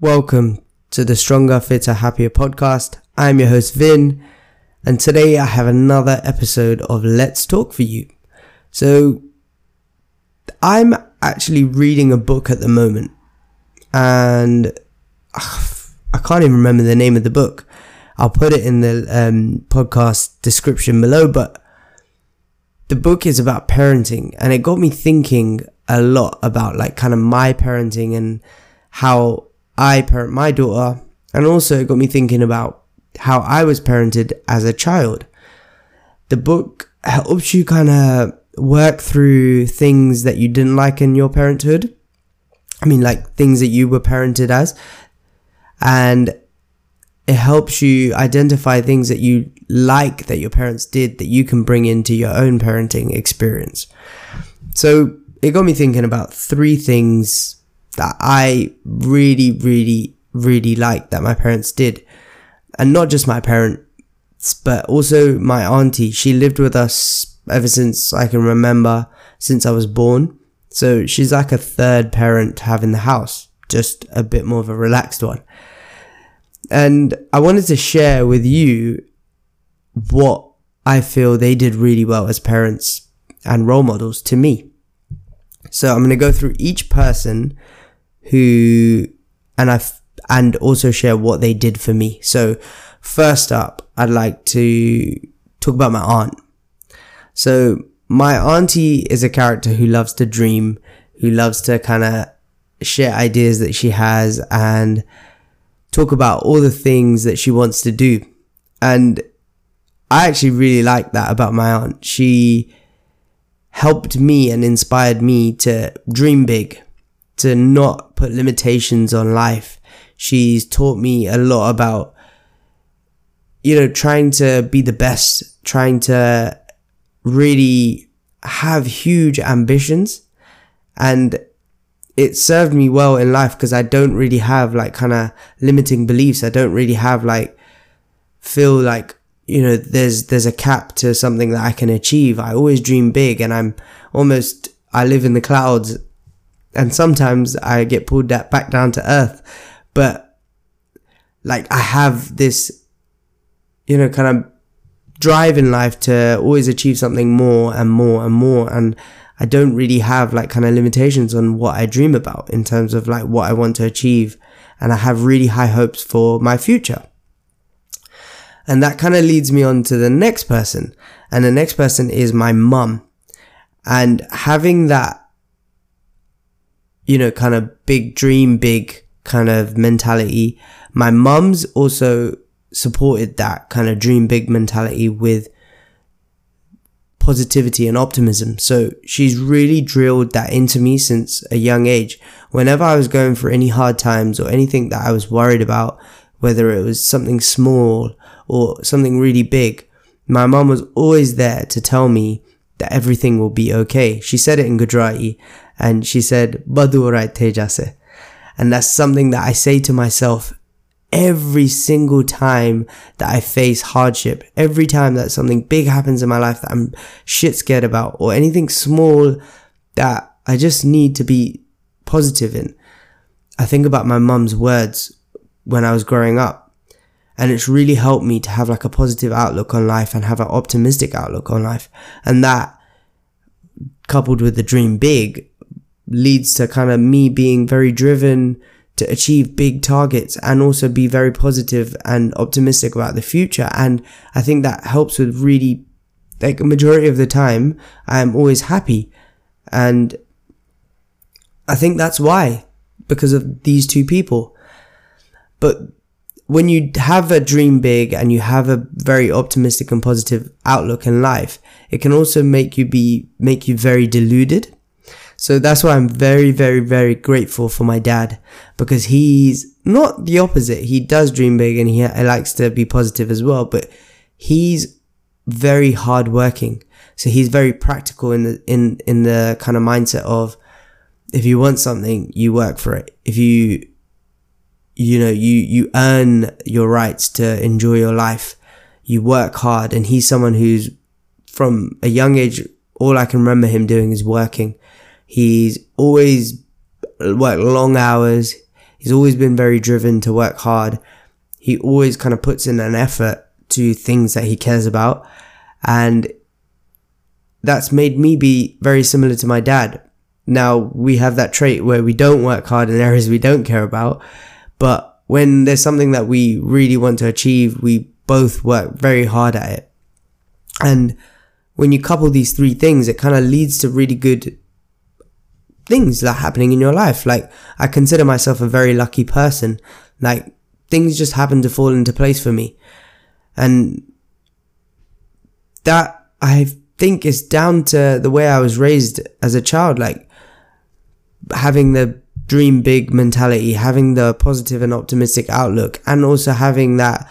Welcome to the Stronger, Fitter, Happier podcast. I'm your host, Vin, and today I have another episode of Let's Talk for You. So, I'm actually reading a book at the moment, and I can't even remember the name of the book. I'll put it in the um, podcast description below, but the book is about parenting, and it got me thinking a lot about like kind of my parenting and how I parent my daughter, and also it got me thinking about how I was parented as a child. The book helps you kind of work through things that you didn't like in your parenthood. I mean, like things that you were parented as. And it helps you identify things that you like that your parents did that you can bring into your own parenting experience. So it got me thinking about three things that I really, really, really liked that my parents did. And not just my parents, but also my auntie. She lived with us ever since I can remember, since I was born. So she's like a third parent to have in the house, just a bit more of a relaxed one. And I wanted to share with you what I feel they did really well as parents and role models to me. So I'm going to go through each person who, and I, and also share what they did for me. So first up, I'd like to talk about my aunt. So my auntie is a character who loves to dream, who loves to kind of share ideas that she has and talk about all the things that she wants to do. And I actually really like that about my aunt. She helped me and inspired me to dream big, to not put limitations on life. She's taught me a lot about, you know, trying to be the best, trying to really have huge ambitions. And it served me well in life because I don't really have like kind of limiting beliefs. I don't really have like feel like you know there's there's a cap to something that I can achieve. I always dream big and I'm almost I live in the clouds and sometimes I get pulled that back down to earth. But like I have this, you know, kind of drive in life to always achieve something more and more and more. And I don't really have like kind of limitations on what I dream about in terms of like what I want to achieve. And I have really high hopes for my future. And that kind of leads me on to the next person. And the next person is my mum. And having that you know, kind of big dream, big kind of mentality. My mum's also supported that kind of dream big mentality with positivity and optimism. So she's really drilled that into me since a young age. Whenever I was going for any hard times or anything that I was worried about, whether it was something small or something really big, my mum was always there to tell me that everything will be okay. She said it in Gujarati and she said, Badurai Tejase. And that's something that I say to myself every single time that I face hardship, every time that something big happens in my life that I'm shit scared about, or anything small that I just need to be positive in. I think about my mum's words when I was growing up. And it's really helped me to have like a positive outlook on life and have an optimistic outlook on life. And that coupled with the dream big leads to kind of me being very driven to achieve big targets and also be very positive and optimistic about the future. And I think that helps with really, like a majority of the time, I'm always happy. And I think that's why, because of these two people. But when you have a dream big and you have a very optimistic and positive outlook in life, it can also make you be, make you very deluded so that's why I'm very, very, very grateful for my dad because he's not the opposite. He does dream big and he, he likes to be positive as well, but he's very hardworking. So he's very practical in the, in, in the kind of mindset of if you want something, you work for it. If you, you know, you, you earn your rights to enjoy your life. You work hard and he's someone who's from a young age, all I can remember him doing is working He's always worked long hours. He's always been very driven to work hard. He always kind of puts in an effort to things that he cares about. And that's made me be very similar to my dad. Now we have that trait where we don't work hard in areas we don't care about, but when there's something that we really want to achieve, we both work very hard at it. And when you couple these three things, it kind of leads to really good things that are happening in your life. Like I consider myself a very lucky person. Like things just happen to fall into place for me. And that I think is down to the way I was raised as a child. Like having the dream big mentality, having the positive and optimistic outlook, and also having that,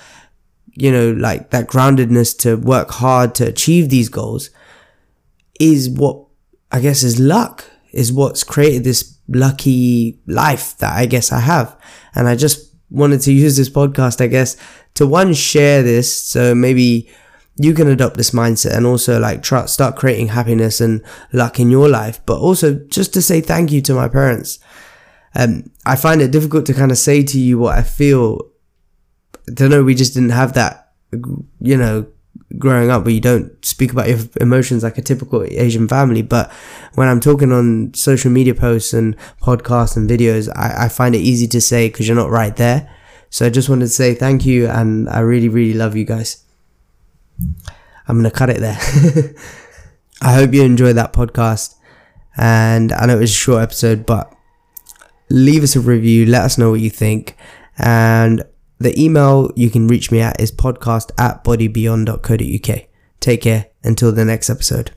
you know, like that groundedness to work hard to achieve these goals is what I guess is luck, is what's created this lucky life that I guess I have. And I just wanted to use this podcast, I guess, to one, share this. So maybe you can adopt this mindset and also like try, start creating happiness and luck in your life, but also just to say thank you to my parents. Um, I find it difficult to kind of say to you what I feel. I don't know. We just didn't have that, you know, growing up where you don't speak about your emotions like a typical Asian family. But when I'm talking on social media posts and podcasts and videos, I, I find it easy to say because you're not right there. So I just wanted to say thank you and I really, really love you guys. I'm going to cut it there. I hope you enjoyed that podcast. And I know it was a short episode, but leave us a review. Let us know what you think. And the email you can reach me at is podcast at bodybeyond.co.uk. Take care until the next episode.